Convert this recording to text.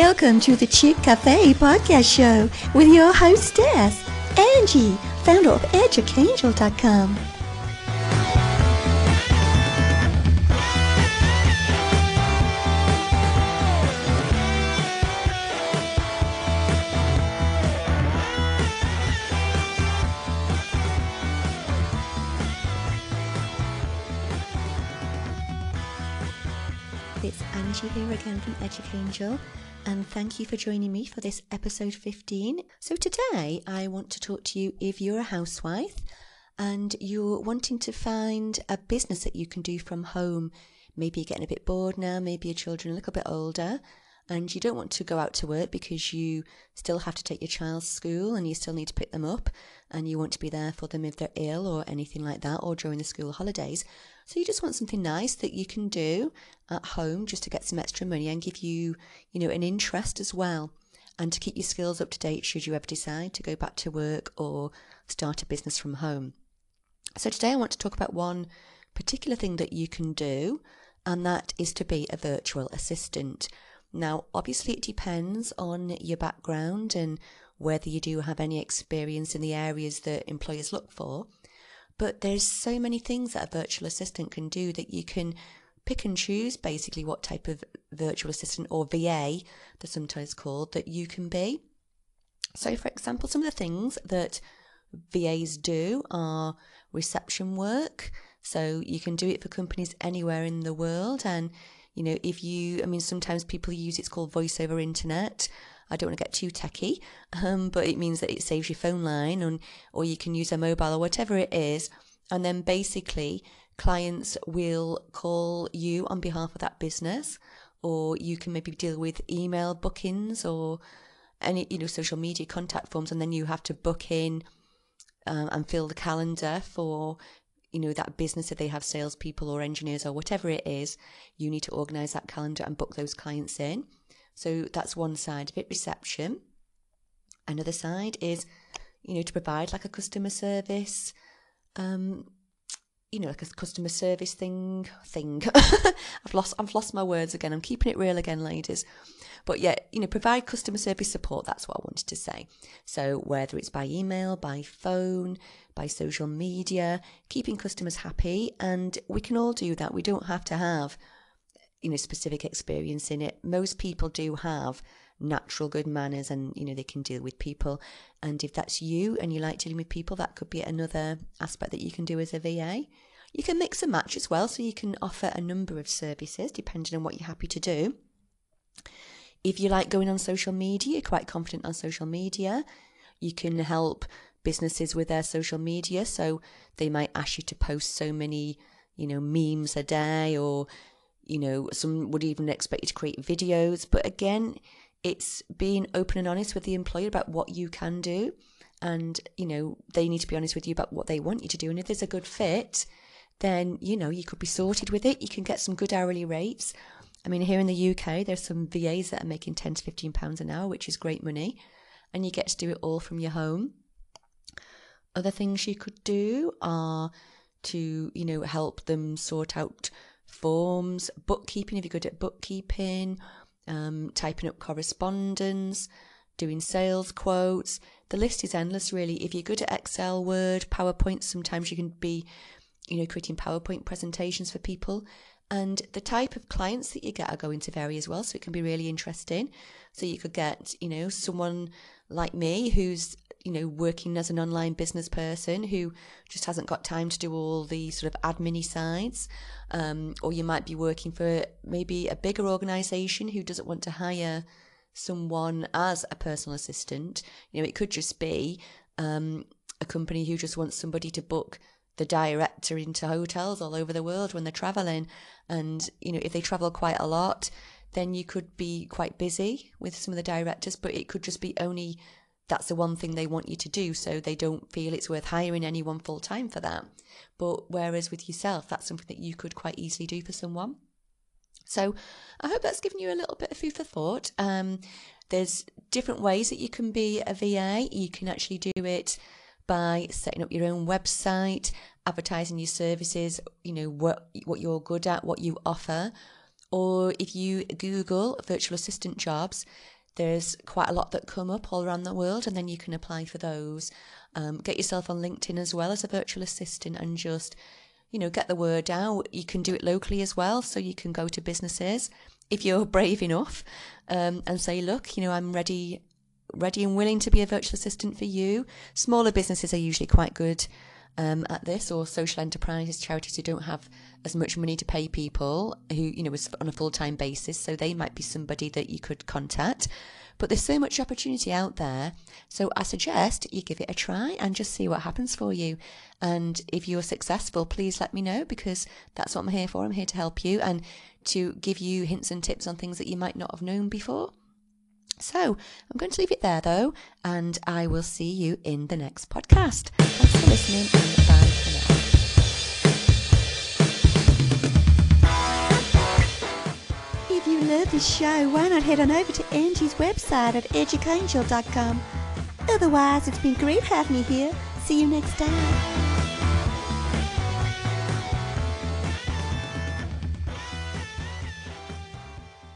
Welcome to the Chick Cafe podcast show with your hostess, Angie, founder of EdUcAngel.com. It's Angie here again from EdUcAngel, and thank you for joining me for this episode 15. So, today I want to talk to you if you're a housewife and you're wanting to find a business that you can do from home. Maybe you're getting a bit bored now, maybe your children a little bit older, and you don't want to go out to work because you still have to take your child to school and you still need to pick them up and you want to be there for them if they're ill or anything like that or during the school holidays. So you just want something nice that you can do at home just to get some extra money and give you, you know, an interest as well and to keep your skills up to date should you ever decide to go back to work or start a business from home. So today I want to talk about one particular thing that you can do and that is to be a virtual assistant. Now, obviously, it depends on your background and whether you do have any experience in the areas that employers look for. But there's so many things that a virtual assistant can do that you can pick and choose basically what type of virtual assistant or VA, they're sometimes called, that you can be. So, for example, some of the things that VAs do are reception work. So you can do it for companies anywhere in the world and you know, if you, I mean, sometimes people use it's called voice over internet. I don't want to get too techy, um, but it means that it saves your phone line, and or you can use a mobile or whatever it is, and then basically clients will call you on behalf of that business, or you can maybe deal with email bookings or any you know social media contact forms, and then you have to book in um, and fill the calendar for you know that business if they have salespeople or engineers or whatever it is, you need to organise that calendar and book those clients in. So that's one side of it, reception. Another side is, you know, to provide like a customer service, um, you know, like a customer service thing thing. I've lost I've lost my words again. I'm keeping it real again, ladies. But yeah, you know, provide customer service support, that's what I wanted to say. So whether it's by email, by phone, by social media, keeping customers happy, and we can all do that. We don't have to have, you know, specific experience in it. Most people do have natural good manners and you know they can deal with people. And if that's you and you like dealing with people that could be another aspect that you can do as a VA you can mix and match as well so you can offer a number of services depending on what you're happy to do. If you like going on social media you're quite confident on social media you can help businesses with their social media so they might ask you to post so many you know memes a day or you know some would even expect you to create videos. But again it's being open and honest with the employer about what you can do. And, you know, they need to be honest with you about what they want you to do. And if there's a good fit, then, you know, you could be sorted with it. You can get some good hourly rates. I mean, here in the UK, there's some VAs that are making 10 to 15 pounds an hour, which is great money. And you get to do it all from your home. Other things you could do are to, you know, help them sort out forms, bookkeeping if you're good at bookkeeping, um, typing up correspondence, doing sales quotes. The list is endless, really. If you're good at Excel, Word, PowerPoint, sometimes you can be, you know, creating PowerPoint presentations for people. And the type of clients that you get are going to vary as well, so it can be really interesting. So you could get, you know, someone like me who's you know, working as an online business person who just hasn't got time to do all the sort of admin sides. Um, or you might be working for maybe a bigger organization who doesn't want to hire someone as a personal assistant. You know, it could just be um, a company who just wants somebody to book the director into hotels all over the world when they're traveling. And, you know, if they travel quite a lot, then you could be quite busy with some of the directors, but it could just be only that's the one thing they want you to do so they don't feel it's worth hiring anyone full time for that. But whereas with yourself that's something that you could quite easily do for someone. So i hope that's given you a little bit of food for thought. Um, there's different ways that you can be a va you can actually do it by setting up your own website advertising your services you know what what you're good at what you offer. Or if you Google virtual assistant jobs, there's quite a lot that come up all around the world, and then you can apply for those. Um, get yourself on LinkedIn as well as a virtual assistant and just, you know, get the word out. You can do it locally as well, so you can go to businesses if you're brave enough um, and say, look, you know, I'm ready, ready and willing to be a virtual assistant for you. Smaller businesses are usually quite good um, at this, or social enterprises, charities who don't have as much money to pay people who, you know, is on a full time basis. So they might be somebody that you could contact. But there's so much opportunity out there. So I suggest you give it a try and just see what happens for you. And if you're successful, please let me know because that's what I'm here for. I'm here to help you and to give you hints and tips on things that you might not have known before. So I'm going to leave it there though, and I will see you in the next podcast. Thanks for listening and bye for now. If you love this show, why not head on over to Angie's website at educangel.com. Otherwise, it's been great having you here. See you next time.